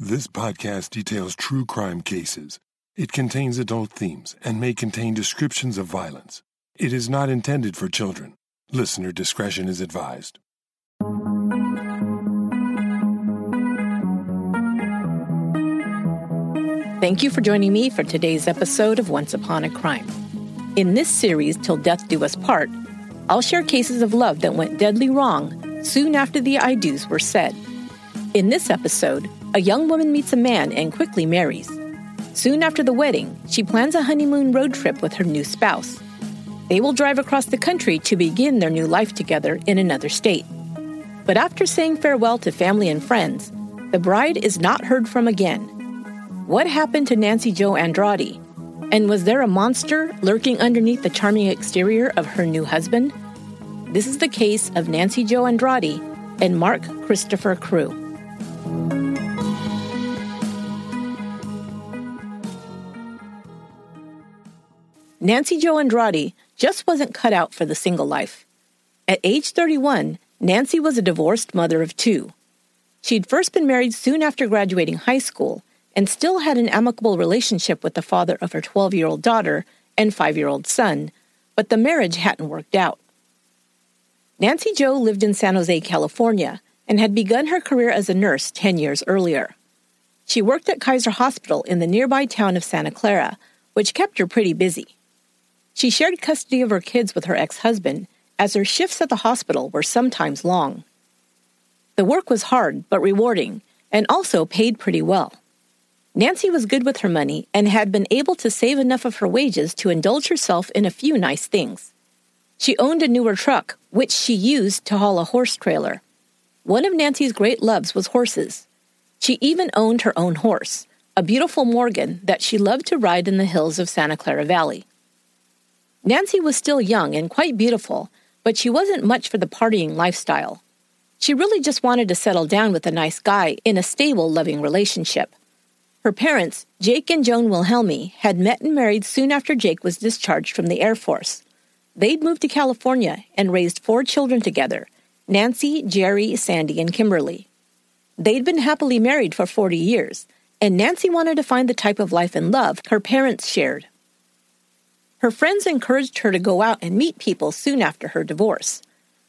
This podcast details true crime cases. It contains adult themes and may contain descriptions of violence. It is not intended for children. Listener discretion is advised. Thank you for joining me for today's episode of Once Upon a Crime. In this series, Till Death Do Us Part, I'll share cases of love that went deadly wrong soon after the I do's were said. In this episode, a young woman meets a man and quickly marries. Soon after the wedding, she plans a honeymoon road trip with her new spouse. They will drive across the country to begin their new life together in another state. But after saying farewell to family and friends, the bride is not heard from again. What happened to Nancy Jo Andrade? And was there a monster lurking underneath the charming exterior of her new husband? This is the case of Nancy Jo Andrade and Mark Christopher Crew. Nancy Jo Andrade just wasn't cut out for the single life. At age 31, Nancy was a divorced mother of two. She'd first been married soon after graduating high school and still had an amicable relationship with the father of her 12 year old daughter and 5 year old son, but the marriage hadn't worked out. Nancy Jo lived in San Jose, California, and had begun her career as a nurse 10 years earlier. She worked at Kaiser Hospital in the nearby town of Santa Clara, which kept her pretty busy. She shared custody of her kids with her ex husband, as her shifts at the hospital were sometimes long. The work was hard but rewarding, and also paid pretty well. Nancy was good with her money and had been able to save enough of her wages to indulge herself in a few nice things. She owned a newer truck, which she used to haul a horse trailer. One of Nancy's great loves was horses. She even owned her own horse, a beautiful Morgan that she loved to ride in the hills of Santa Clara Valley. Nancy was still young and quite beautiful, but she wasn't much for the partying lifestyle. She really just wanted to settle down with a nice guy in a stable, loving relationship. Her parents, Jake and Joan Wilhelmi, had met and married soon after Jake was discharged from the Air Force. They'd moved to California and raised four children together Nancy, Jerry, Sandy, and Kimberly. They'd been happily married for 40 years, and Nancy wanted to find the type of life and love her parents shared. Her friends encouraged her to go out and meet people soon after her divorce.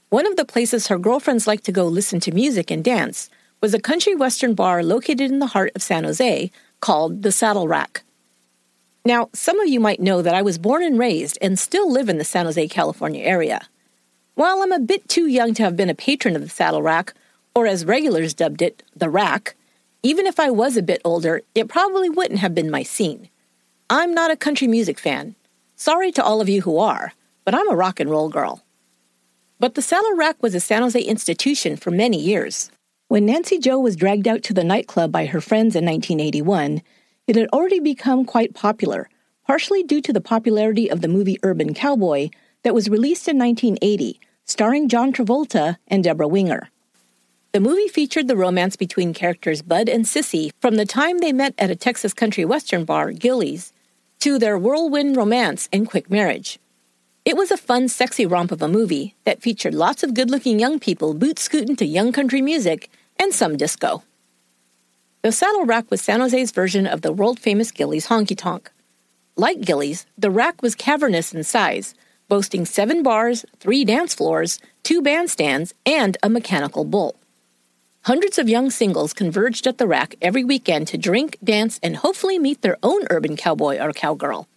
One of the places her girlfriends liked to go listen to music and dance was a country western bar located in the heart of San Jose called the Saddle Rack. Now, some of you might know that I was born and raised and still live in the San Jose, California area. While I'm a bit too young to have been a patron of the Saddle Rack, or as regulars dubbed it, the Rack, even if I was a bit older, it probably wouldn't have been my scene. I'm not a country music fan, Sorry to all of you who are, but I'm a rock and roll girl. But the Saddle Rack was a San Jose institution for many years. When Nancy Jo was dragged out to the nightclub by her friends in 1981, it had already become quite popular, partially due to the popularity of the movie Urban Cowboy that was released in 1980, starring John Travolta and Debra Winger. The movie featured the romance between characters Bud and Sissy from the time they met at a Texas country western bar, Gilley's, to their whirlwind romance and quick marriage. It was a fun, sexy romp of a movie that featured lots of good looking young people boot scooting to young country music and some disco. The Saddle Rack was San Jose's version of the world famous Gilley's Honky Tonk. Like Gilley's, the rack was cavernous in size, boasting seven bars, three dance floors, two bandstands, and a mechanical bull. Hundreds of young singles converged at the rack every weekend to drink, dance, and hopefully meet their own urban cowboy or cowgirl.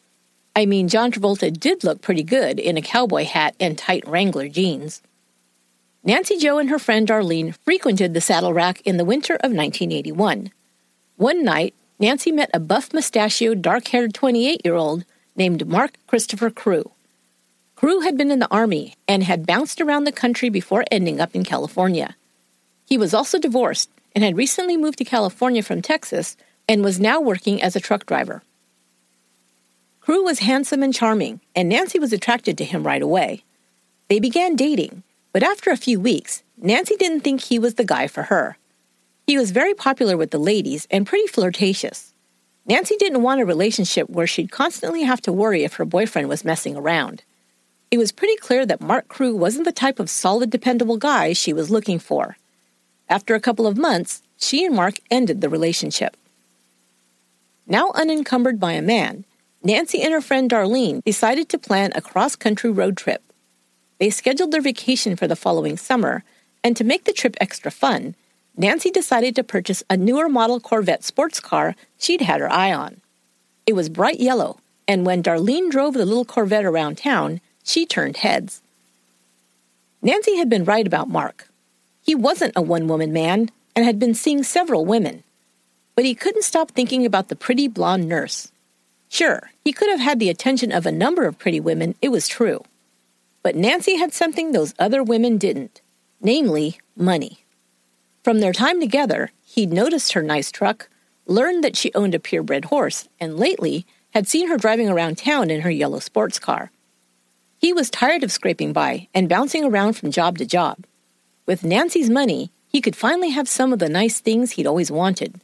I mean, John Travolta did look pretty good in a cowboy hat and tight Wrangler jeans. Nancy Jo and her friend Darlene frequented the saddle rack in the winter of 1981. One night, Nancy met a buff mustachioed, dark haired 28 year old named Mark Christopher Crew. Crew had been in the Army and had bounced around the country before ending up in California. He was also divorced and had recently moved to California from Texas and was now working as a truck driver. Crew was handsome and charming, and Nancy was attracted to him right away. They began dating, but after a few weeks, Nancy didn't think he was the guy for her. He was very popular with the ladies and pretty flirtatious. Nancy didn't want a relationship where she'd constantly have to worry if her boyfriend was messing around. It was pretty clear that Mark Crew wasn't the type of solid, dependable guy she was looking for. After a couple of months, she and Mark ended the relationship. Now unencumbered by a man, Nancy and her friend Darlene decided to plan a cross country road trip. They scheduled their vacation for the following summer, and to make the trip extra fun, Nancy decided to purchase a newer model Corvette sports car she'd had her eye on. It was bright yellow, and when Darlene drove the little Corvette around town, she turned heads. Nancy had been right about Mark. He wasn't a one woman man and had been seeing several women. But he couldn't stop thinking about the pretty blonde nurse. Sure, he could have had the attention of a number of pretty women, it was true. But Nancy had something those other women didn't namely, money. From their time together, he'd noticed her nice truck, learned that she owned a purebred horse, and lately had seen her driving around town in her yellow sports car. He was tired of scraping by and bouncing around from job to job. With Nancy's money, he could finally have some of the nice things he'd always wanted.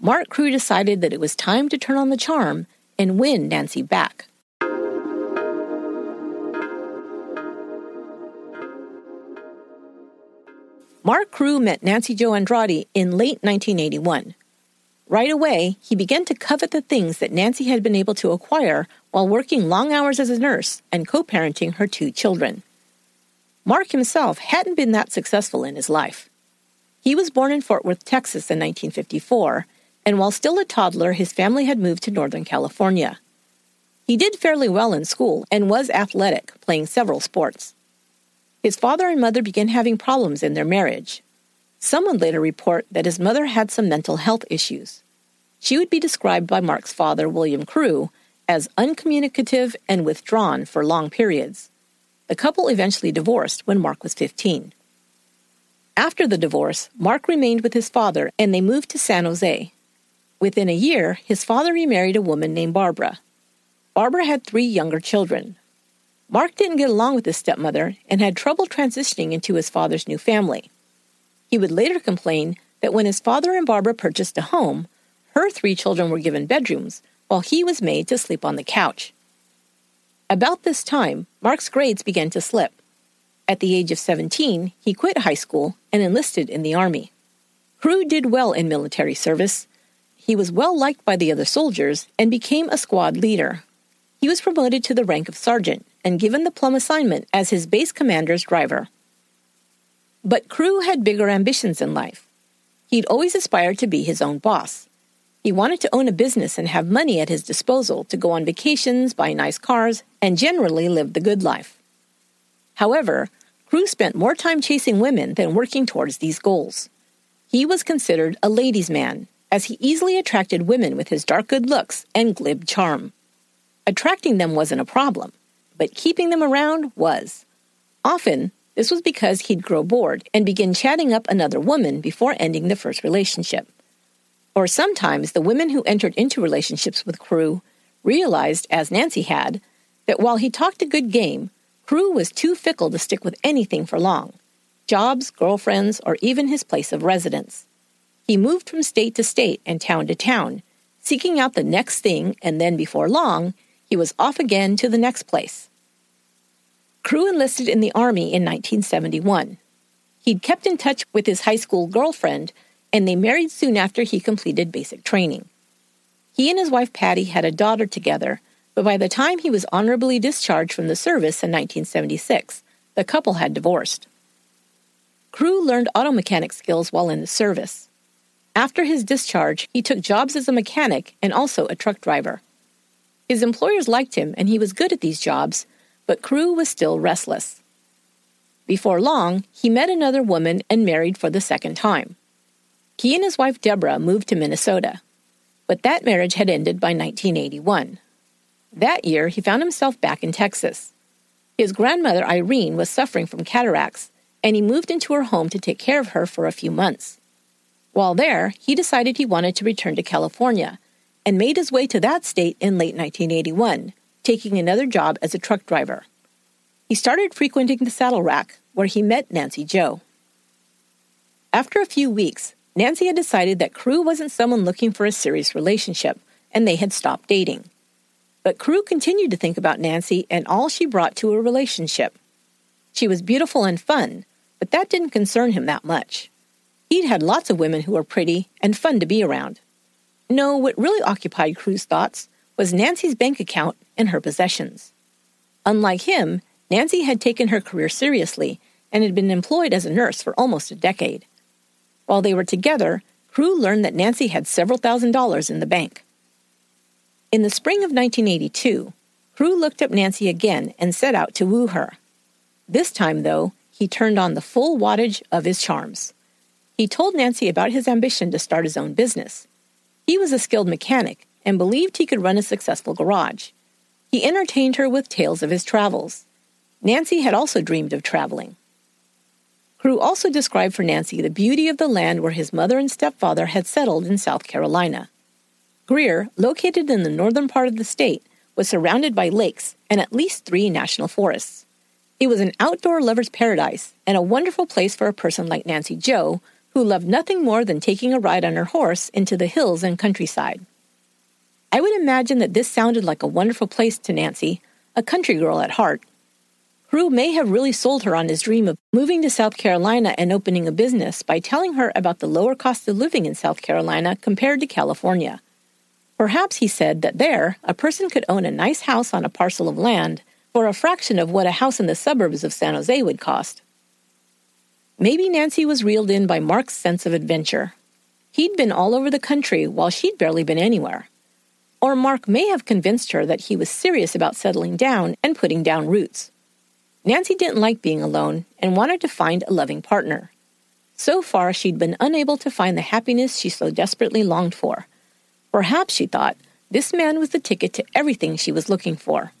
Mark Crew decided that it was time to turn on the charm and win Nancy back. Mark Crew met Nancy Jo Andrade in late 1981. Right away, he began to covet the things that Nancy had been able to acquire while working long hours as a nurse and co parenting her two children. Mark himself hadn't been that successful in his life. He was born in Fort Worth, Texas in 1954, and while still a toddler, his family had moved to Northern California. He did fairly well in school and was athletic, playing several sports. His father and mother began having problems in their marriage. Some would later report that his mother had some mental health issues. She would be described by Mark's father, William Crew, as uncommunicative and withdrawn for long periods. The couple eventually divorced when Mark was 15. After the divorce, Mark remained with his father and they moved to San Jose. Within a year, his father remarried a woman named Barbara. Barbara had three younger children. Mark didn't get along with his stepmother and had trouble transitioning into his father's new family. He would later complain that when his father and Barbara purchased a home, her three children were given bedrooms, while he was made to sleep on the couch. About this time, Mark's grades began to slip. At the age of 17, he quit high school and enlisted in the Army. Crew did well in military service. He was well liked by the other soldiers and became a squad leader. He was promoted to the rank of sergeant and given the plum assignment as his base commander's driver. But Crew had bigger ambitions in life. He'd always aspired to be his own boss. He wanted to own a business and have money at his disposal to go on vacations, buy nice cars, and generally live the good life. However, Crew spent more time chasing women than working towards these goals. He was considered a ladies' man, as he easily attracted women with his dark good looks and glib charm. Attracting them wasn't a problem, but keeping them around was. Often, this was because he'd grow bored and begin chatting up another woman before ending the first relationship. Or sometimes the women who entered into relationships with Crew realized, as Nancy had, that while he talked a good game, Crew was too fickle to stick with anything for long jobs, girlfriends, or even his place of residence. He moved from state to state and town to town, seeking out the next thing, and then before long, he was off again to the next place. Crew enlisted in the Army in 1971. He'd kept in touch with his high school girlfriend, and they married soon after he completed basic training. He and his wife Patty had a daughter together but by the time he was honorably discharged from the service in 1976, the couple had divorced. Crew learned auto mechanic skills while in the service. After his discharge, he took jobs as a mechanic and also a truck driver. His employers liked him and he was good at these jobs, but Crew was still restless. Before long, he met another woman and married for the second time. He and his wife Deborah moved to Minnesota, but that marriage had ended by 1981. That year, he found himself back in Texas. His grandmother, Irene, was suffering from cataracts, and he moved into her home to take care of her for a few months. While there, he decided he wanted to return to California and made his way to that state in late 1981, taking another job as a truck driver. He started frequenting the saddle rack, where he met Nancy Jo. After a few weeks, Nancy had decided that Crew wasn't someone looking for a serious relationship, and they had stopped dating. But Crew continued to think about Nancy and all she brought to a relationship. She was beautiful and fun, but that didn't concern him that much. He'd had lots of women who were pretty and fun to be around. No, what really occupied Crew's thoughts was Nancy's bank account and her possessions. Unlike him, Nancy had taken her career seriously and had been employed as a nurse for almost a decade. While they were together, Crew learned that Nancy had several thousand dollars in the bank. In the spring of 1982, Crew looked up Nancy again and set out to woo her. This time, though, he turned on the full wattage of his charms. He told Nancy about his ambition to start his own business. He was a skilled mechanic and believed he could run a successful garage. He entertained her with tales of his travels. Nancy had also dreamed of traveling. Crew also described for Nancy the beauty of the land where his mother and stepfather had settled in South Carolina. Greer, located in the northern part of the state, was surrounded by lakes and at least three national forests. It was an outdoor lover's paradise and a wonderful place for a person like Nancy Jo, who loved nothing more than taking a ride on her horse into the hills and countryside. I would imagine that this sounded like a wonderful place to Nancy, a country girl at heart. Crew may have really sold her on his dream of moving to South Carolina and opening a business by telling her about the lower cost of living in South Carolina compared to California. Perhaps he said that there, a person could own a nice house on a parcel of land for a fraction of what a house in the suburbs of San Jose would cost. Maybe Nancy was reeled in by Mark's sense of adventure. He'd been all over the country while she'd barely been anywhere. Or Mark may have convinced her that he was serious about settling down and putting down roots. Nancy didn't like being alone and wanted to find a loving partner. So far, she'd been unable to find the happiness she so desperately longed for. Perhaps, she thought, this man was the ticket to everything she was looking for.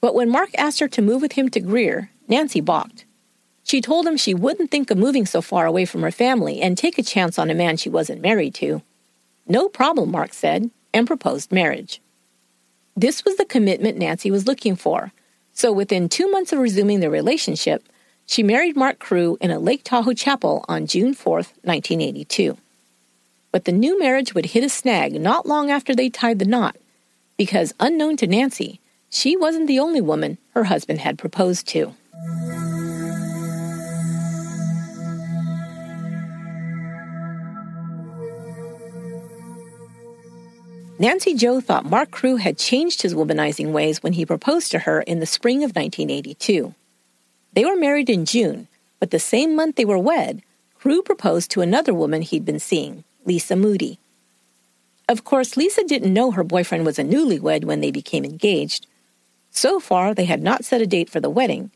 But when Mark asked her to move with him to Greer, Nancy balked. She told him she wouldn't think of moving so far away from her family and take a chance on a man she wasn't married to. No problem, Mark said, and proposed marriage. This was the commitment Nancy was looking for, so within two months of resuming their relationship, she married Mark Crew in a Lake Tahoe chapel on June 4, 1982. But the new marriage would hit a snag not long after they tied the knot, because unknown to Nancy, she wasn't the only woman her husband had proposed to. Nancy Jo thought Mark Crew had changed his womanizing ways when he proposed to her in the spring of 1982. They were married in June, but the same month they were wed, Crew proposed to another woman he'd been seeing, Lisa Moody. Of course, Lisa didn't know her boyfriend was a newlywed when they became engaged. So far, they had not set a date for the wedding,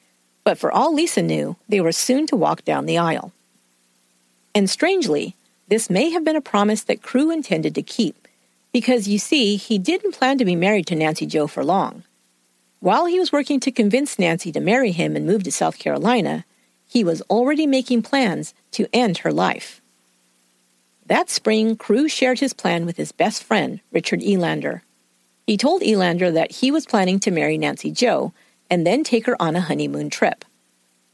but for all Lisa knew, they were soon to walk down the aisle. And strangely, this may have been a promise that Crew intended to keep, because you see, he didn't plan to be married to Nancy Jo for long. While he was working to convince Nancy to marry him and move to South Carolina, he was already making plans to end her life. That spring, Crew shared his plan with his best friend, Richard Elander. He told Elander that he was planning to marry Nancy Jo and then take her on a honeymoon trip.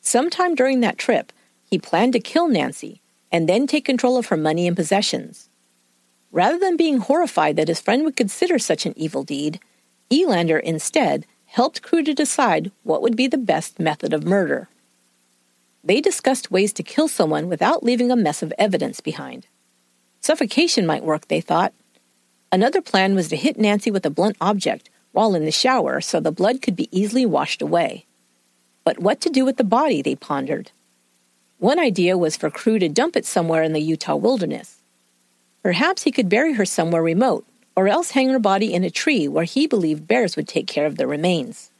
Sometime during that trip, he planned to kill Nancy and then take control of her money and possessions. Rather than being horrified that his friend would consider such an evil deed, Elander instead helped Crew to decide what would be the best method of murder. They discussed ways to kill someone without leaving a mess of evidence behind. Suffocation might work, they thought. Another plan was to hit Nancy with a blunt object while in the shower so the blood could be easily washed away. But what to do with the body, they pondered. One idea was for Crew to dump it somewhere in the Utah wilderness. Perhaps he could bury her somewhere remote, or else hang her body in a tree where he believed bears would take care of the remains.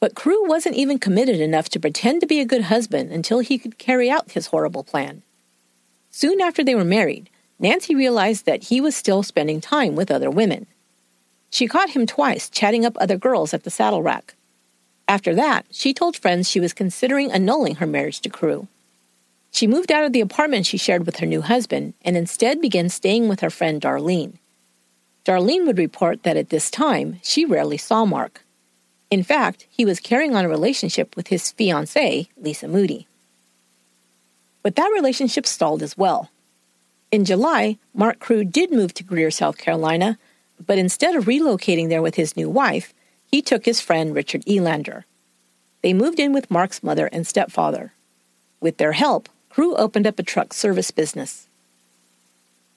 But Crew wasn't even committed enough to pretend to be a good husband until he could carry out his horrible plan. Soon after they were married, Nancy realized that he was still spending time with other women. She caught him twice chatting up other girls at the saddle rack. After that, she told friends she was considering annulling her marriage to Crew. She moved out of the apartment she shared with her new husband and instead began staying with her friend Darlene. Darlene would report that at this time, she rarely saw Mark. In fact, he was carrying on a relationship with his fiancée, Lisa Moody. But that relationship stalled as well. In July, Mark Crew did move to Greer, South Carolina, but instead of relocating there with his new wife, he took his friend Richard Elander. They moved in with Mark's mother and stepfather. With their help, Crew opened up a truck service business.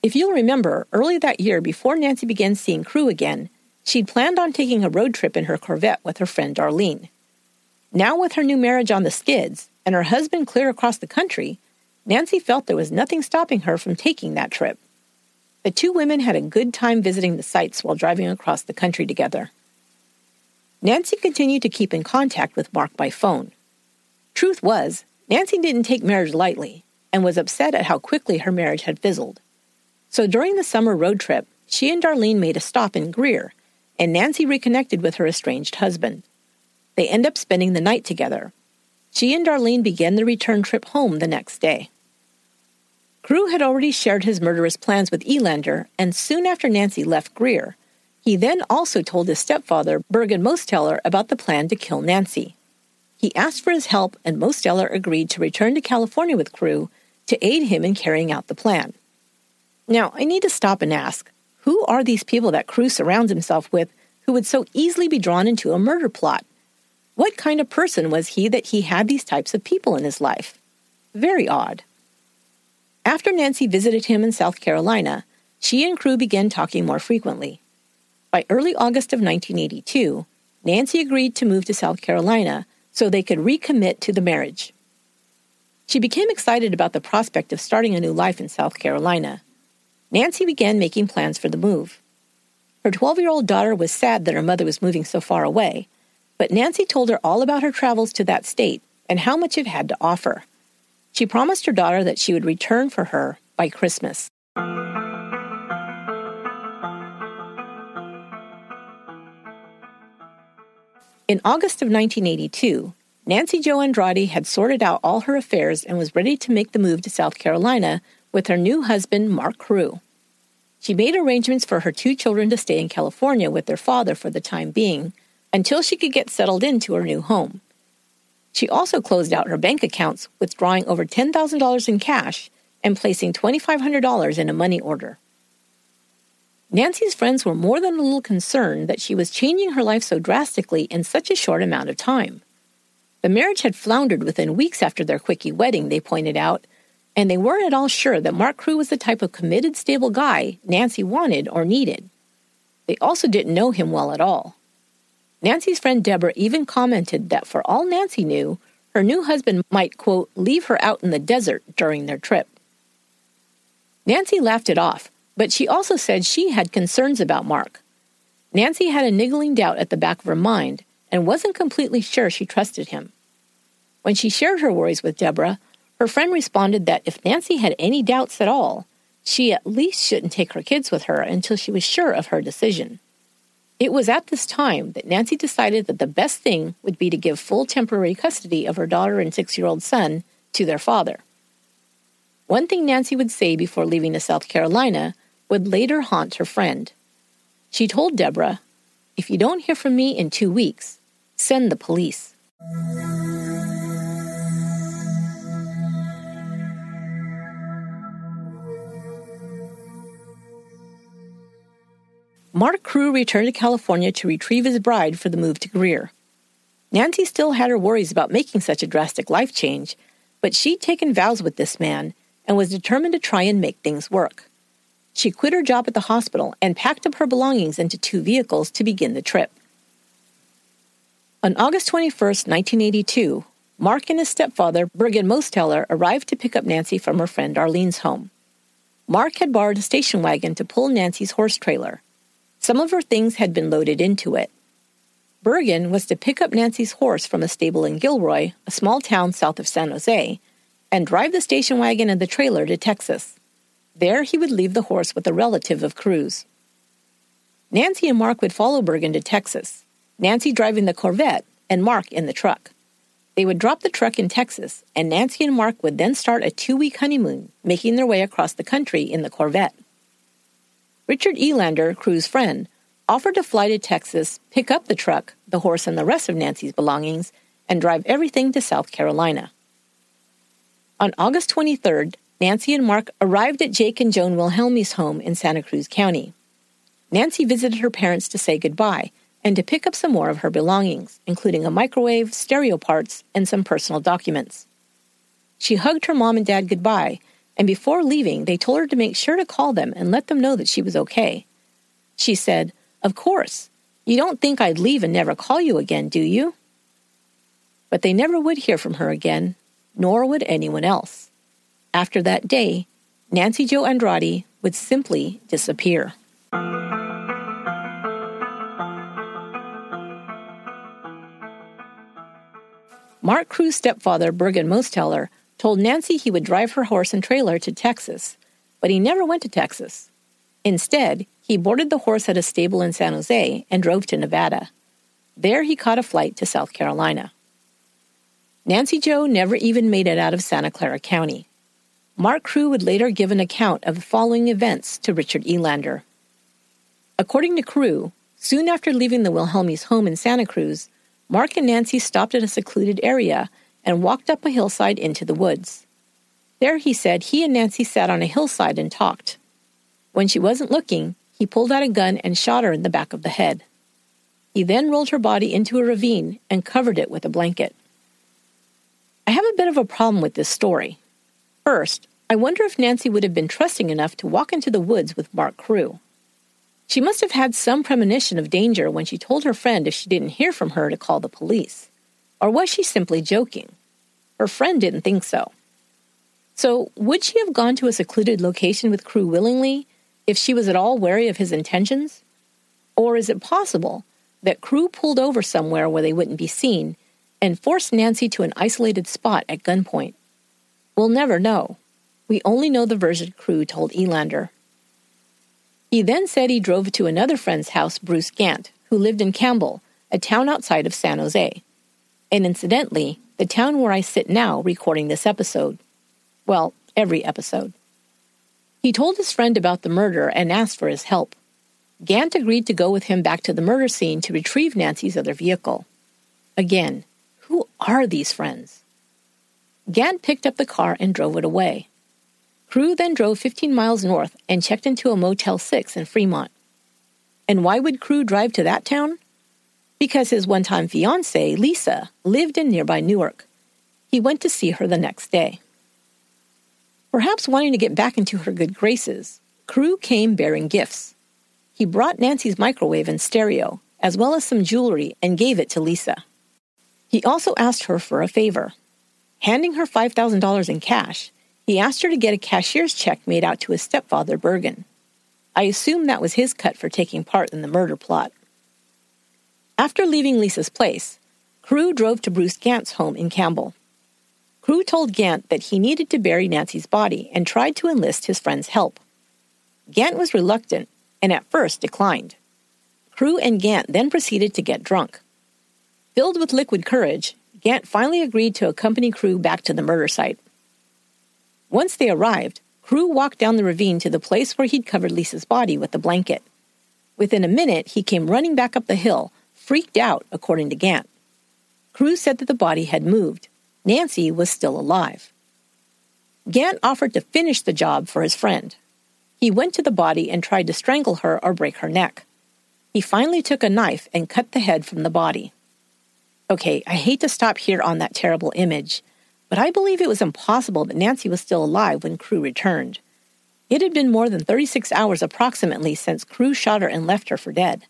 If you'll remember, early that year, before Nancy began seeing Crew again, she'd planned on taking a road trip in her Corvette with her friend Darlene. Now, with her new marriage on the skids and her husband clear across the country, Nancy felt there was nothing stopping her from taking that trip. The two women had a good time visiting the sites while driving across the country together. Nancy continued to keep in contact with Mark by phone. Truth was, Nancy didn't take marriage lightly and was upset at how quickly her marriage had fizzled. So during the summer road trip, she and Darlene made a stop in Greer, and Nancy reconnected with her estranged husband. They end up spending the night together. She and Darlene began the return trip home the next day. Crew had already shared his murderous plans with Elander, and soon after Nancy left Greer, he then also told his stepfather, Bergen Mosteller, about the plan to kill Nancy. He asked for his help, and Mosteller agreed to return to California with Crew to aid him in carrying out the plan. Now, I need to stop and ask who are these people that Crew surrounds himself with who would so easily be drawn into a murder plot? What kind of person was he that he had these types of people in his life? Very odd. After Nancy visited him in South Carolina, she and Crew began talking more frequently. By early August of 1982, Nancy agreed to move to South Carolina so they could recommit to the marriage. She became excited about the prospect of starting a new life in South Carolina. Nancy began making plans for the move. Her 12 year old daughter was sad that her mother was moving so far away, but Nancy told her all about her travels to that state and how much it had to offer. She promised her daughter that she would return for her by Christmas. In August of 1982, Nancy Jo Andrade had sorted out all her affairs and was ready to make the move to South Carolina with her new husband, Mark Crew. She made arrangements for her two children to stay in California with their father for the time being until she could get settled into her new home. She also closed out her bank accounts, withdrawing over $10,000 in cash and placing $2,500 in a money order. Nancy's friends were more than a little concerned that she was changing her life so drastically in such a short amount of time. The marriage had floundered within weeks after their quickie wedding, they pointed out, and they weren't at all sure that Mark Crew was the type of committed, stable guy Nancy wanted or needed. They also didn't know him well at all. Nancy's friend Deborah even commented that for all Nancy knew, her new husband might, quote, leave her out in the desert during their trip. Nancy laughed it off, but she also said she had concerns about Mark. Nancy had a niggling doubt at the back of her mind and wasn't completely sure she trusted him. When she shared her worries with Deborah, her friend responded that if Nancy had any doubts at all, she at least shouldn't take her kids with her until she was sure of her decision. It was at this time that Nancy decided that the best thing would be to give full temporary custody of her daughter and six year old son to their father. One thing Nancy would say before leaving to South Carolina would later haunt her friend. She told Deborah, If you don't hear from me in two weeks, send the police. Mark Crew returned to California to retrieve his bride for the move to Greer. Nancy still had her worries about making such a drastic life change, but she'd taken vows with this man and was determined to try and make things work. She quit her job at the hospital and packed up her belongings into two vehicles to begin the trip. On August 21, 1982, Mark and his stepfather, Bergen Mosteller, arrived to pick up Nancy from her friend Arlene's home. Mark had borrowed a station wagon to pull Nancy's horse trailer. Some of her things had been loaded into it. Bergen was to pick up Nancy's horse from a stable in Gilroy, a small town south of San Jose, and drive the station wagon and the trailer to Texas. There he would leave the horse with a relative of Crew's. Nancy and Mark would follow Bergen to Texas, Nancy driving the Corvette and Mark in the truck. They would drop the truck in Texas, and Nancy and Mark would then start a two week honeymoon, making their way across the country in the Corvette. Richard Elander, Crew's friend, offered to fly to Texas, pick up the truck, the horse, and the rest of Nancy's belongings, and drive everything to South Carolina. On August 23rd, Nancy and Mark arrived at Jake and Joan Wilhelmi's home in Santa Cruz County. Nancy visited her parents to say goodbye and to pick up some more of her belongings, including a microwave, stereo parts, and some personal documents. She hugged her mom and dad goodbye, and before leaving, they told her to make sure to call them and let them know that she was okay. She said, Of course. You don't think I'd leave and never call you again, do you? But they never would hear from her again, nor would anyone else. After that day, Nancy Jo Andrade would simply disappear. Mark Crew's stepfather, Bergen Mosteller, told Nancy he would drive her horse and trailer to Texas, but he never went to Texas. Instead, he boarded the horse at a stable in San Jose and drove to Nevada. There he caught a flight to South Carolina. Nancy Jo never even made it out of Santa Clara County. Mark Crew would later give an account of the following events to Richard Elander. According to Crew, soon after leaving the Wilhelmies home in Santa Cruz, Mark and Nancy stopped at a secluded area and walked up a hillside into the woods. There, he said, he and Nancy sat on a hillside and talked. When she wasn't looking, he pulled out a gun and shot her in the back of the head. He then rolled her body into a ravine and covered it with a blanket. I have a bit of a problem with this story. First, I wonder if Nancy would have been trusting enough to walk into the woods with Mark Crew. She must have had some premonition of danger when she told her friend if she didn't hear from her to call the police. Or was she simply joking? Her friend didn't think so. So, would she have gone to a secluded location with Crew willingly if she was at all wary of his intentions? Or is it possible that Crew pulled over somewhere where they wouldn't be seen and forced Nancy to an isolated spot at gunpoint. We'll never know. We only know the version Crew told Elander. He then said he drove to another friend's house, Bruce Gant, who lived in Campbell, a town outside of San Jose. And incidentally, the town where I sit now recording this episode. Well, every episode. He told his friend about the murder and asked for his help. Gant agreed to go with him back to the murder scene to retrieve Nancy's other vehicle. Again, who are these friends? Gant picked up the car and drove it away. Crew then drove 15 miles north and checked into a Motel 6 in Fremont. And why would Crew drive to that town? Because his one time fiancee, Lisa, lived in nearby Newark. He went to see her the next day. Perhaps wanting to get back into her good graces, Crew came bearing gifts. He brought Nancy's microwave and stereo, as well as some jewelry, and gave it to Lisa. He also asked her for a favor. Handing her $5,000 in cash, he asked her to get a cashier's check made out to his stepfather, Bergen. I assume that was his cut for taking part in the murder plot. After leaving Lisa's place, Crew drove to Bruce Gant's home in Campbell. Crew told Gant that he needed to bury Nancy's body and tried to enlist his friend's help. Gant was reluctant and at first declined. Crew and Gant then proceeded to get drunk. Filled with liquid courage, Gant finally agreed to accompany Crew back to the murder site. Once they arrived, Crew walked down the ravine to the place where he'd covered Lisa's body with the blanket. Within a minute, he came running back up the hill, freaked out, according to Gant. Crew said that the body had moved. Nancy was still alive. Gant offered to finish the job for his friend. He went to the body and tried to strangle her or break her neck. He finally took a knife and cut the head from the body. Okay, I hate to stop here on that terrible image, but I believe it was impossible that Nancy was still alive when Crew returned. It had been more than 36 hours approximately since Crew shot her and left her for dead.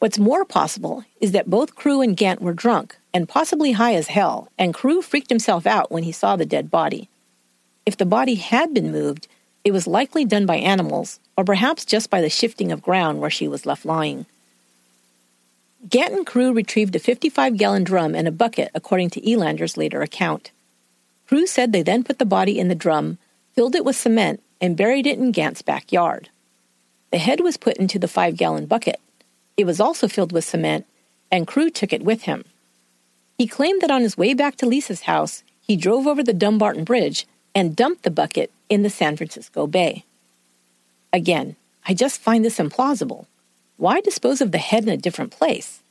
What's more possible is that both Crew and Gant were drunk and possibly high as hell, and Crew freaked himself out when he saw the dead body. If the body had been moved, it was likely done by animals, or perhaps just by the shifting of ground where she was left lying. Gant and Crew retrieved a 55 gallon drum and a bucket, according to Elander's later account. Crew said they then put the body in the drum, filled it with cement, and buried it in Gant's backyard. The head was put into the five gallon bucket. It was also filled with cement, and Crew took it with him. He claimed that on his way back to Lisa's house, he drove over the Dumbarton Bridge and dumped the bucket in the San Francisco Bay. Again, I just find this implausible. Why dispose of the head in a different place?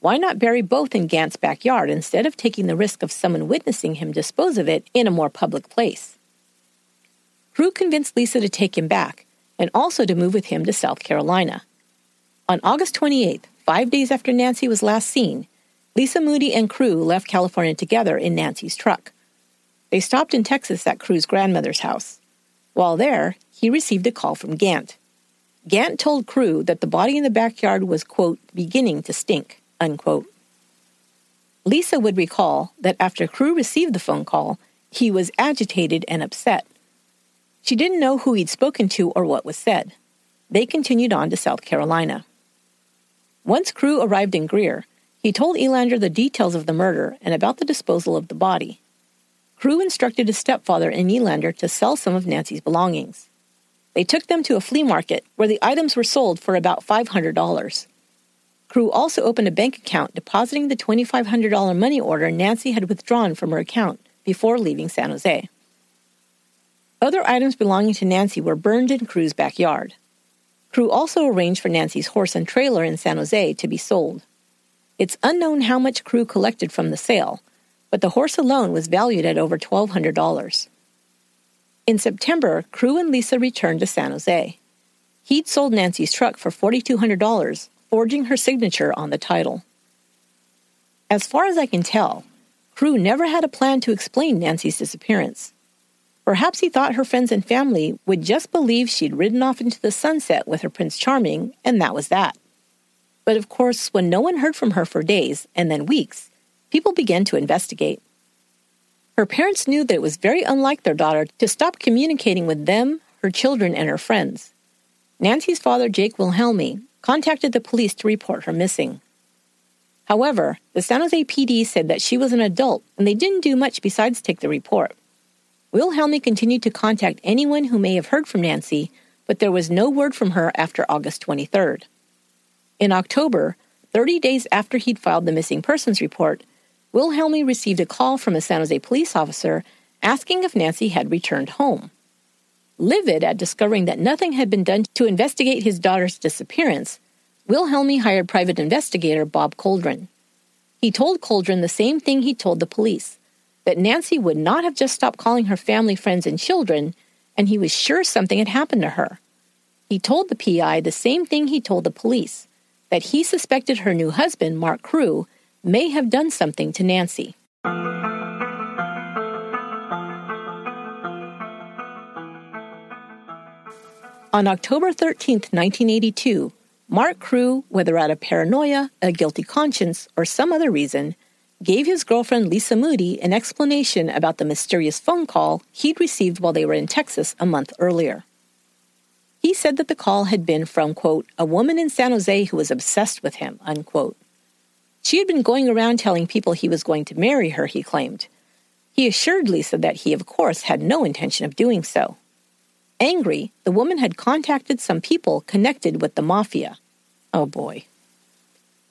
Why not bury both in Gant's backyard instead of taking the risk of someone witnessing him dispose of it in a more public place? Crew convinced Lisa to take him back and also to move with him to South Carolina. On August 28th, five days after Nancy was last seen, Lisa Moody and Crew left California together in Nancy's truck. they stopped in Texas at Crew's grandmother's house. While there, he received a call from Gant. Gant told Crew that the body in the backyard was, quote, beginning to stink, unquote. Lisa would recall that after Crew received the phone call, he was agitated and upset. She didn't know who he'd spoken to or what was said. They continued on to South Carolina. Once Crew arrived in Greer, he told Elander the details of the murder and about the disposal of the body. Crew instructed his stepfather and Elander to sell some of Nancy's belongings. They took them to a flea market where the items were sold for about $500. Crew also opened a bank account depositing the $2,500 money order Nancy had withdrawn from her account before leaving San Jose. Other items belonging to Nancy were burned in Crew's backyard. Crew also arranged for Nancy's horse and trailer in San Jose to be sold. It's unknown how much Crew collected from the sale, but the horse alone was valued at over $1,200. In September, Crew and Lisa returned to San Jose. He'd sold Nancy's truck for $4,200, forging her signature on the title. As far as I can tell, Crew never had a plan to explain Nancy's disappearance. Perhaps he thought her friends and family would just believe she'd ridden off into the sunset with her Prince Charming, and that was that. But of course, when no one heard from her for days and then weeks, people began to investigate. Her parents knew that it was very unlike their daughter to stop communicating with them, her children, and her friends. Nancy's father, Jake Wilhelmi, contacted the police to report her missing. However, the San Jose PD said that she was an adult and they didn't do much besides take the report. Wilhelmi continued to contact anyone who may have heard from Nancy, but there was no word from her after August 23rd. In October, 30 days after he'd filed the missing persons report, Wilhelmi received a call from a San Jose police officer asking if Nancy had returned home. Livid at discovering that nothing had been done to investigate his daughter's disappearance, Wilhelmi hired private investigator Bob Coldren. He told Coldren the same thing he told the police that Nancy would not have just stopped calling her family, friends, and children, and he was sure something had happened to her. He told the PI the same thing he told the police that he suspected her new husband, Mark Crew, may have done something to Nancy. On October 13, 1982, Mark Crew, whether out of paranoia, a guilty conscience, or some other reason, gave his girlfriend Lisa Moody an explanation about the mysterious phone call he'd received while they were in Texas a month earlier. He said that the call had been from, quote, a woman in San Jose who was obsessed with him, unquote. She had been going around telling people he was going to marry her, he claimed. He assured Lisa that he, of course, had no intention of doing so. Angry, the woman had contacted some people connected with the mafia. Oh boy.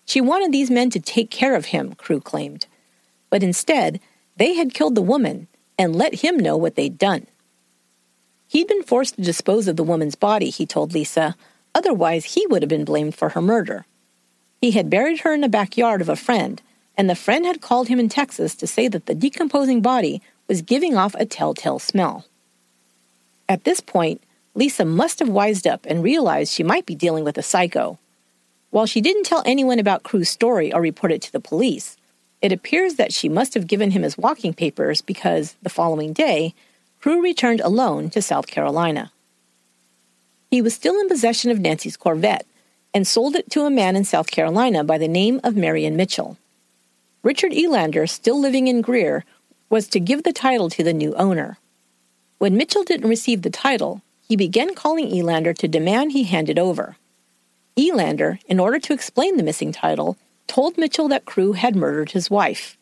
She wanted these men to take care of him, Crew claimed. But instead, they had killed the woman and let him know what they'd done. He'd been forced to dispose of the woman's body, he told Lisa, otherwise, he would have been blamed for her murder. He had buried her in the backyard of a friend, and the friend had called him in Texas to say that the decomposing body was giving off a telltale smell. At this point, Lisa must have wised up and realized she might be dealing with a psycho. While she didn't tell anyone about Crew's story or report it to the police, it appears that she must have given him his walking papers because, the following day, Crew returned alone to South Carolina. He was still in possession of Nancy's Corvette and sold it to a man in South Carolina by the name of Marion Mitchell. Richard Elander, still living in Greer, was to give the title to the new owner. When Mitchell didn't receive the title, he began calling Elander to demand he hand it over. Elander, in order to explain the missing title, told Mitchell that Crew had murdered his wife.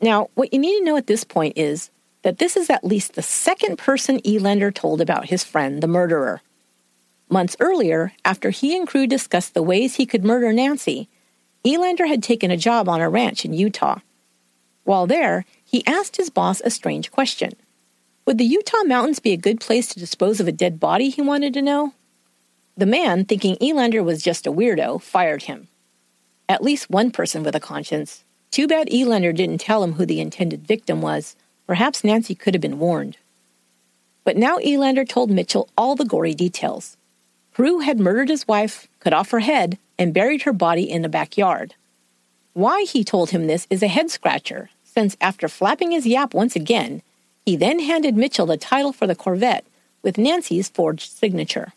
Now, what you need to know at this point is that this is at least the second person Elander told about his friend, the murderer. Months earlier, after he and Crew discussed the ways he could murder Nancy, Elander had taken a job on a ranch in Utah. While there, he asked his boss a strange question. Would the Utah mountains be a good place to dispose of a dead body, he wanted to know? The man, thinking Elander was just a weirdo, fired him. At least one person with a conscience. Too bad Elander didn't tell him who the intended victim was. Perhaps Nancy could have been warned. But now Elander told Mitchell all the gory details. Crew had murdered his wife, cut off her head, and buried her body in the backyard. Why he told him this is a head scratcher, since after flapping his yap once again, He then handed Mitchell the title for the Corvette with Nancy's forged signature.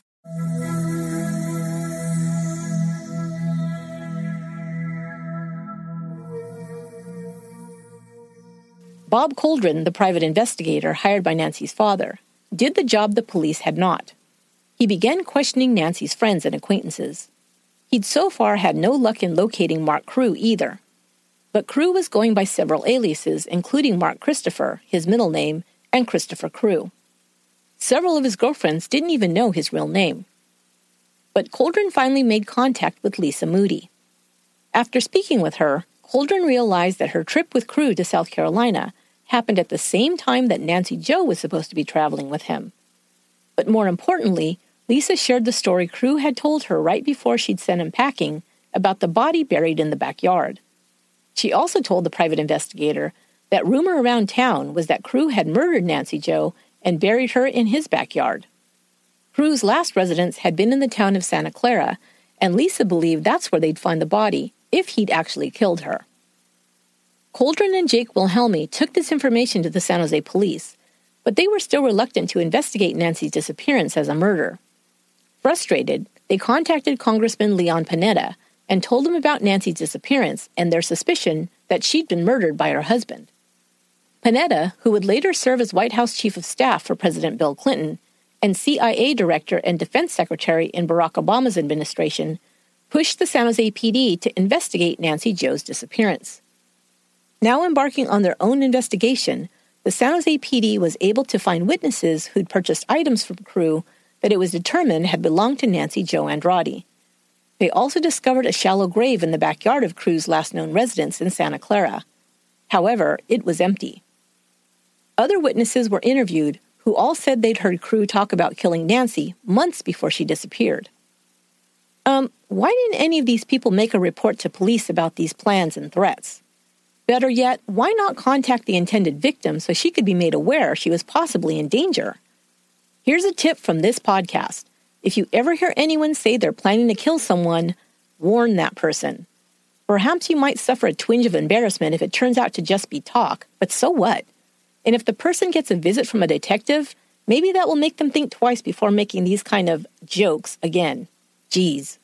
Bob Coldren, the private investigator hired by Nancy's father, did the job the police had not. He began questioning Nancy's friends and acquaintances. He'd so far had no luck in locating Mark Crew either. But Crew was going by several aliases, including Mark Christopher, his middle name, and Christopher Crew. Several of his girlfriends didn't even know his real name. But Coldren finally made contact with Lisa Moody. After speaking with her, Coldren realized that her trip with Crew to South Carolina happened at the same time that Nancy Jo was supposed to be traveling with him. But more importantly, Lisa shared the story Crew had told her right before she'd sent him packing about the body buried in the backyard. She also told the private investigator that rumor around town was that Crew had murdered Nancy Jo and buried her in his backyard. Crew's last residence had been in the town of Santa Clara, and Lisa believed that's where they'd find the body if he'd actually killed her. Coldren and Jake Wilhelmi took this information to the San Jose police, but they were still reluctant to investigate Nancy's disappearance as a murder. Frustrated, they contacted Congressman Leon Panetta and told him about Nancy's disappearance and their suspicion that she'd been murdered by her husband. Panetta, who would later serve as White House Chief of Staff for President Bill Clinton and CIA Director and Defense Secretary in Barack Obama's administration, pushed the San Jose PD to investigate Nancy Jo's disappearance. Now embarking on their own investigation, the San Jose PD was able to find witnesses who'd purchased items from Crew that it was determined had belonged to Nancy Jo Andrade. They also discovered a shallow grave in the backyard of Crew's last known residence in Santa Clara. However, it was empty. Other witnesses were interviewed who all said they'd heard Crew talk about killing Nancy months before she disappeared. Um, why didn't any of these people make a report to police about these plans and threats? Better yet, why not contact the intended victim so she could be made aware she was possibly in danger? Here's a tip from this podcast. If you ever hear anyone say they're planning to kill someone, warn that person. Perhaps you might suffer a twinge of embarrassment if it turns out to just be talk, but so what? And if the person gets a visit from a detective, maybe that will make them think twice before making these kind of jokes again. Geez.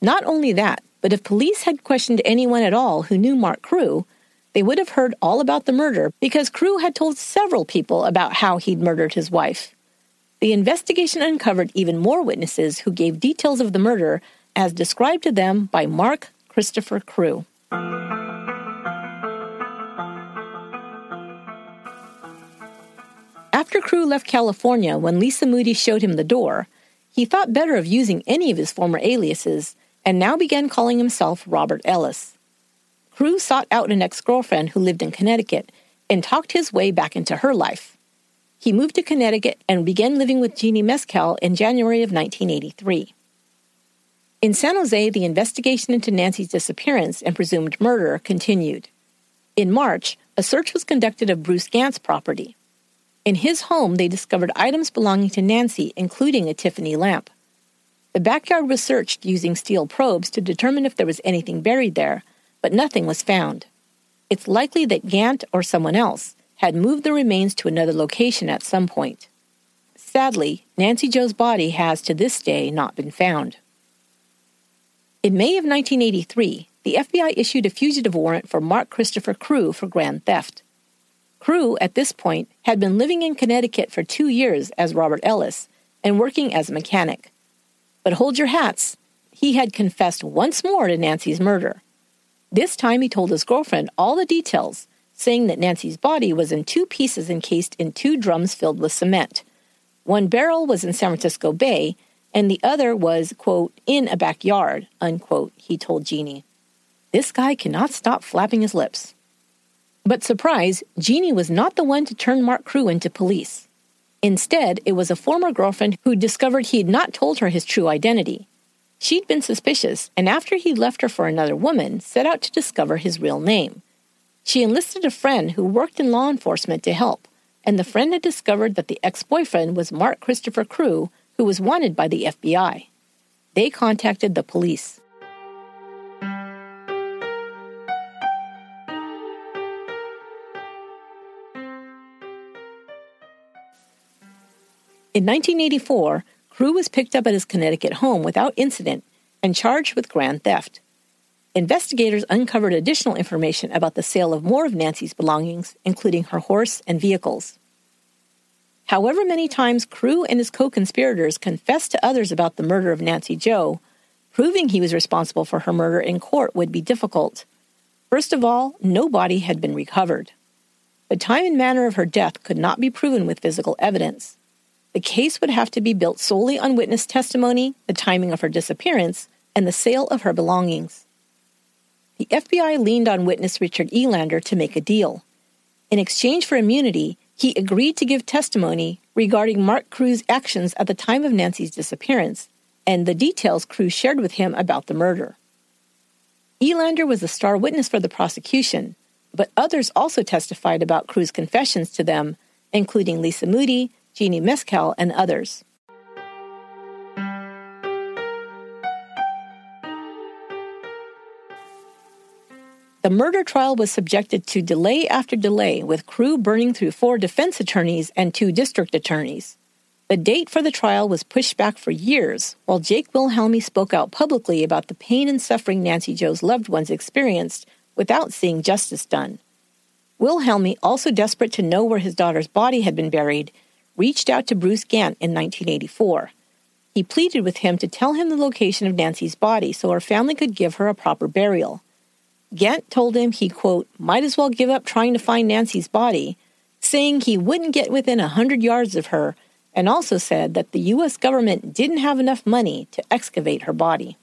Not only that, but if police had questioned anyone at all who knew Mark Crew, they would have heard all about the murder because Crew had told several people about how he'd murdered his wife. The investigation uncovered even more witnesses who gave details of the murder as described to them by Mark Christopher Crew. After Crew left California when Lisa Moody showed him the door, he thought better of using any of his former aliases and now began calling himself Robert Ellis. Crew sought out an ex girlfriend who lived in Connecticut and talked his way back into her life. He moved to Connecticut and began living with Jeannie Mescal in January of 1983. In San Jose, the investigation into Nancy's disappearance and presumed murder continued. In March, a search was conducted of Bruce Gant's property. In his home, they discovered items belonging to Nancy, including a Tiffany lamp. The backyard was searched using steel probes to determine if there was anything buried there, but nothing was found. It's likely that Gant or someone else had moved the remains to another location at some point. Sadly, Nancy Jo's body has to this day not been found. In May of 1983, the FBI issued a fugitive warrant for Mark Christopher Crew for grand theft. Crew, at this point, had been living in Connecticut for two years as Robert Ellis and working as a mechanic. But hold your hats, he had confessed once more to Nancy's murder. This time he told his girlfriend all the details, saying that Nancy's body was in two pieces encased in two drums filled with cement. One barrel was in San Francisco Bay, and the other was, quote, in a backyard, unquote, he told Jeannie. This guy cannot stop flapping his lips. But surprise, Jeannie was not the one to turn Mark Crew into police. Instead, it was a former girlfriend who discovered he had not told her his true identity. She'd been suspicious, and after he left her for another woman, set out to discover his real name. She enlisted a friend who worked in law enforcement to help, and the friend had discovered that the ex boyfriend was Mark Christopher Crew, who was wanted by the FBI. They contacted the police. In 1984, Crew was picked up at his Connecticut home without incident and charged with grand theft. Investigators uncovered additional information about the sale of more of Nancy's belongings, including her horse and vehicles. However many times Crew and his co conspirators confessed to others about the murder of Nancy Jo, proving he was responsible for her murder in court would be difficult. First of all, no body had been recovered. The time and manner of her death could not be proven with physical evidence. The case would have to be built solely on witness testimony, the timing of her disappearance, and the sale of her belongings. The FBI leaned on witness Richard Elander to make a deal. In exchange for immunity, he agreed to give testimony regarding Mark Crew's actions at the time of Nancy's disappearance and the details Crew shared with him about the murder. Elander was the star witness for the prosecution, but others also testified about Crew's confessions to them, including Lisa Moody, Jeannie Mescal, and others. The murder trial was subjected to delay after delay, with Crew burning through four defense attorneys and two district attorneys. The date for the trial was pushed back for years, while Jake Wilhelmi spoke out publicly about the pain and suffering Nancy Jo's loved ones experienced without seeing justice done. Wilhelmi, also desperate to know where his daughter's body had been buried, reached out to Bruce Gant in 1984. He pleaded with him to tell him the location of Nancy's body so her family could give her a proper burial. Gant told him he, quote, might as well give up trying to find Nancy's body, saying he wouldn't get within a hundred yards of her, and also said that the U.S. government didn't have enough money to excavate her body.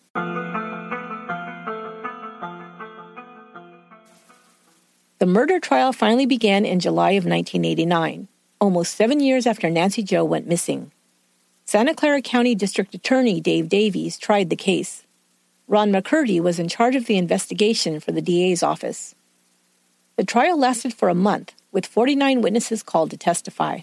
The murder trial finally began in July of 1989, almost seven years after Nancy Jo went missing. Santa Clara County District Attorney Dave Davies tried the case. Ron McCurdy was in charge of the investigation for the DA's office. The trial lasted for a month, with 49 witnesses called to testify.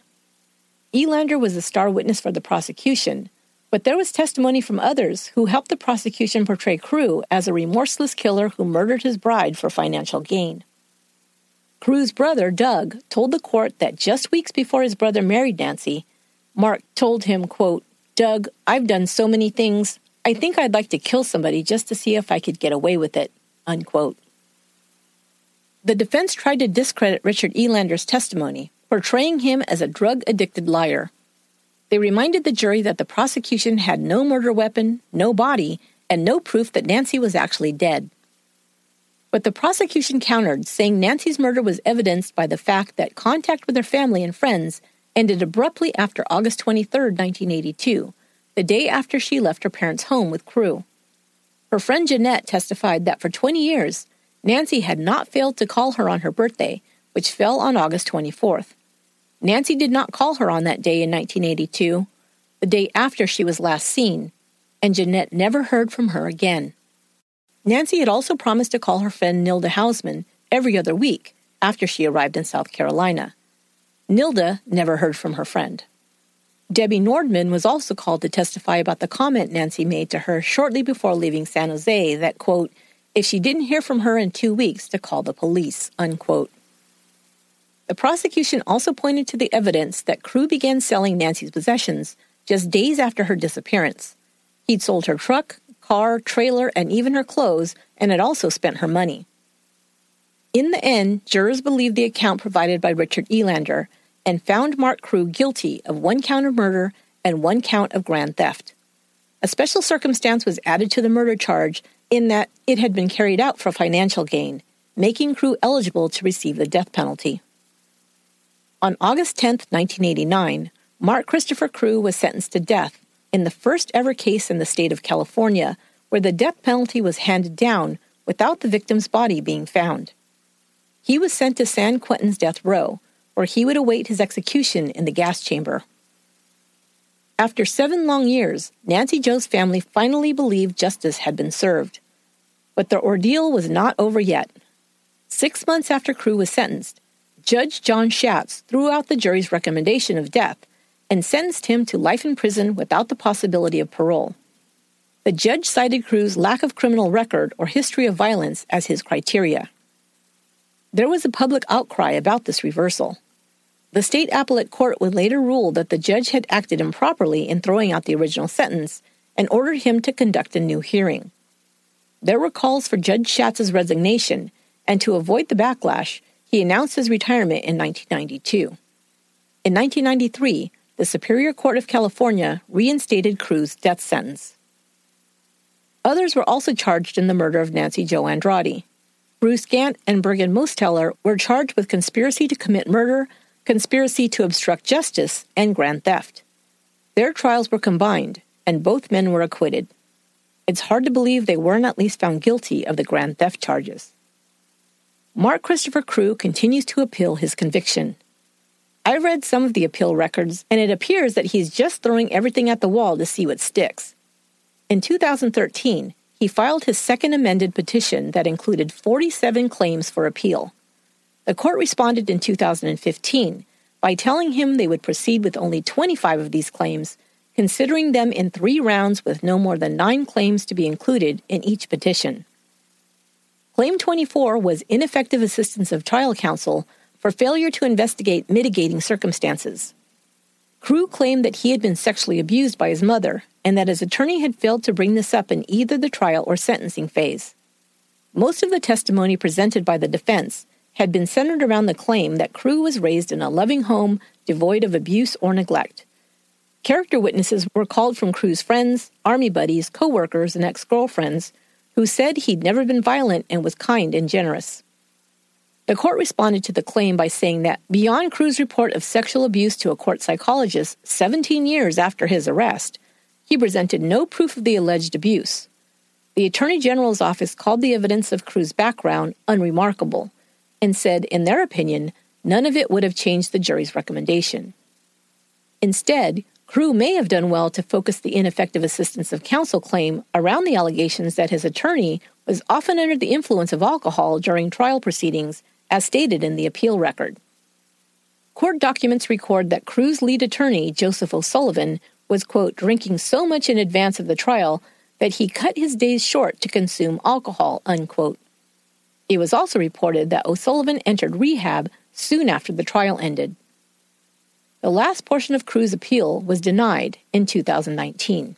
Elander was the star witness for the prosecution, but there was testimony from others who helped the prosecution portray Crew as a remorseless killer who murdered his bride for financial gain. Crew's brother, Doug, told the court that just weeks before his brother married Nancy, Mark told him, quote, Doug, I've done so many things. I think I'd like to kill somebody just to see if I could get away with it. Unquote. The defense tried to discredit Richard Elander's testimony, portraying him as a drug addicted liar. They reminded the jury that the prosecution had no murder weapon, no body, and no proof that Nancy was actually dead. But the prosecution countered, saying Nancy's murder was evidenced by the fact that contact with her family and friends ended abruptly after August 23, 1982, the day after she left her parents' home with Crew. Her friend Jeanette testified that for 20 years, Nancy had not failed to call her on her birthday, which fell on August 24th. Nancy did not call her on that day in 1982, the day after she was last seen, and Jeanette never heard from her again. Nancy had also promised to call her friend Nilda Hausman every other week after she arrived in South Carolina. Nilda never heard from her friend. Debbie Nordman was also called to testify about the comment Nancy made to her shortly before leaving San Jose that, quote, if she didn't hear from her in two weeks, to call the police, unquote. The prosecution also pointed to the evidence that Crew began selling Nancy's possessions just days after her disappearance. He'd sold her truck, car, trailer, and even her clothes, and had also spent her money. In the end, jurors believed the account provided by Richard Elander and found Mark Crew guilty of one count of murder and one count of grand theft. A special circumstance was added to the murder charge in that it had been carried out for financial gain, making Crew eligible to receive the death penalty. On August 10, 1989, Mark Christopher Crew was sentenced to death in the first ever case in the state of California where the death penalty was handed down without the victim's body being found. He was sent to San Quentin's death row, where he would await his execution in the gas chamber. After seven long years, Nancy Jo's family finally believed justice had been served. But the ordeal was not over yet. Six months after Crew was sentenced, Judge John Schatz threw out the jury's recommendation of death and sentenced him to life in prison without the possibility of parole. The judge cited Crew's lack of criminal record or history of violence as his criteria. There was a public outcry about this reversal. The state appellate court would later rule that the judge had acted improperly in throwing out the original sentence and ordered him to conduct a new hearing. There were calls for Judge Schatz's resignation, and to avoid the backlash, he announced his retirement in 1992. In 1993, the Superior Court of California reinstated Crew's death sentence. Others were also charged in the murder of Nancy Jo Andrade. Bruce Gant and Bergen Mosteller were charged with conspiracy to commit murder, conspiracy to obstruct justice, and grand theft. Their trials were combined, and both men were acquitted. It's hard to believe they weren't at least found guilty of the grand theft charges. Mark Christopher Crew continues to appeal his conviction. I read some of the appeal records, and it appears that he's just throwing everything at the wall to see what sticks. In 2013, he filed his second amended petition that included 47 claims for appeal. The court responded in 2015 by telling him they would proceed with only 25 of these claims, considering them in three rounds with no more than nine claims to be included in each petition. Claim 24 was ineffective assistance of trial counsel for failure to investigate mitigating circumstances. Crew claimed that he had been sexually abused by his mother and that his attorney had failed to bring this up in either the trial or sentencing phase. Most of the testimony presented by the defense had been centered around the claim that Crew was raised in a loving home devoid of abuse or neglect. Character witnesses were called from Crew's friends, army buddies, co workers, and ex girlfriends who said he'd never been violent and was kind and generous. The court responded to the claim by saying that beyond Crew's report of sexual abuse to a court psychologist 17 years after his arrest, he presented no proof of the alleged abuse. The Attorney General's office called the evidence of Crew's background unremarkable and said, in their opinion, none of it would have changed the jury's recommendation. Instead, Crew may have done well to focus the ineffective assistance of counsel claim around the allegations that his attorney was often under the influence of alcohol during trial proceedings as stated in the appeal record. Court documents record that Crew's lead attorney, Joseph O'Sullivan, was, quote, drinking so much in advance of the trial that he cut his days short to consume alcohol, unquote. It was also reported that O'Sullivan entered rehab soon after the trial ended. The last portion of Crew's appeal was denied in 2019.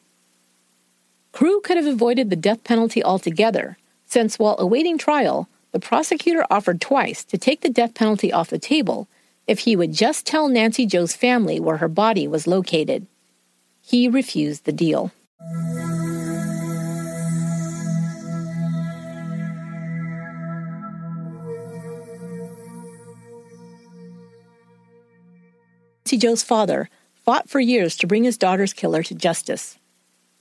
Crew could have avoided the death penalty altogether, since while awaiting trial, the prosecutor offered twice to take the death penalty off the table if he would just tell Nancy Jo's family where her body was located. He refused the deal. Nancy Jo's father fought for years to bring his daughter's killer to justice.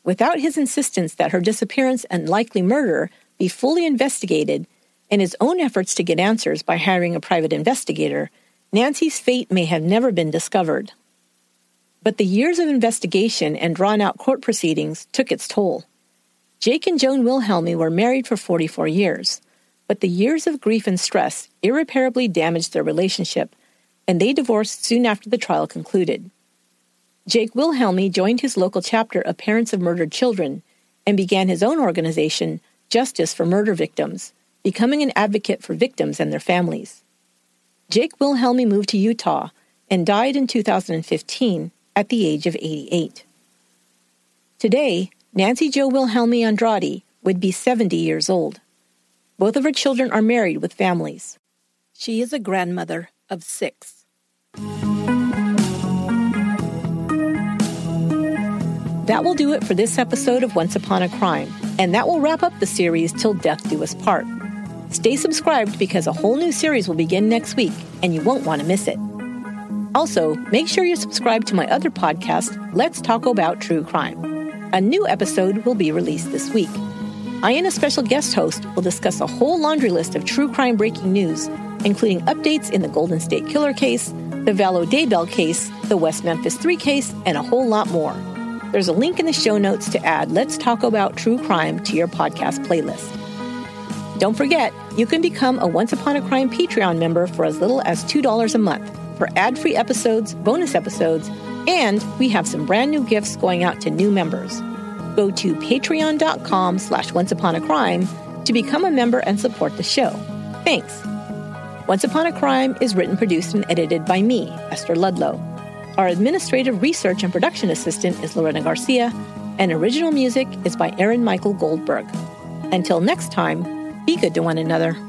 Without his insistence that her disappearance and likely murder be fully investigated, in his own efforts to get answers by hiring a private investigator, Nancy's fate may have never been discovered. But the years of investigation and drawn out court proceedings took its toll. Jake and Joan Wilhelmi were married for 44 years, but the years of grief and stress irreparably damaged their relationship, and they divorced soon after the trial concluded. Jake Wilhelmi joined his local chapter of Parents of Murdered Children and began his own organization, Justice for Murder Victims, becoming an advocate for victims and their families. Jake Wilhelmi moved to Utah and died in 2015 at the age of 88. Today, Nancy Jo Wilhelmi Andrade would be 70 years old. Both of her children are married with families. She is a grandmother of six. That will do it for this episode of Once Upon a Crime, and that will wrap up the series Till Death Do Us Part. Stay subscribed because a whole new series will begin next week and you won't want to miss it. Also, make sure you subscribe to my other podcast, Let's Talk About True Crime. A new episode will be released this week. I and a special guest host will discuss a whole laundry list of true crime breaking news, including updates in the Golden State Killer case, the Vallow Daybell case, the West Memphis 3 case, and a whole lot more. There's a link in the show notes to add Let's Talk About True Crime to your podcast playlist. Don't forget, you can become a Once Upon a Crime Patreon member for as little as $2 a month for ad-free episodes, bonus episodes, and we have some brand new gifts going out to new members. Go to patreon.com slash once upon a crime to become a member and support the show. Thanks. Once Upon a Crime is written, produced, and edited by me, Esther Ludlow. Our administrative research and production assistant is Lorena Garcia, and original music is by Aaron Michael Goldberg. Until next time, be good to one another.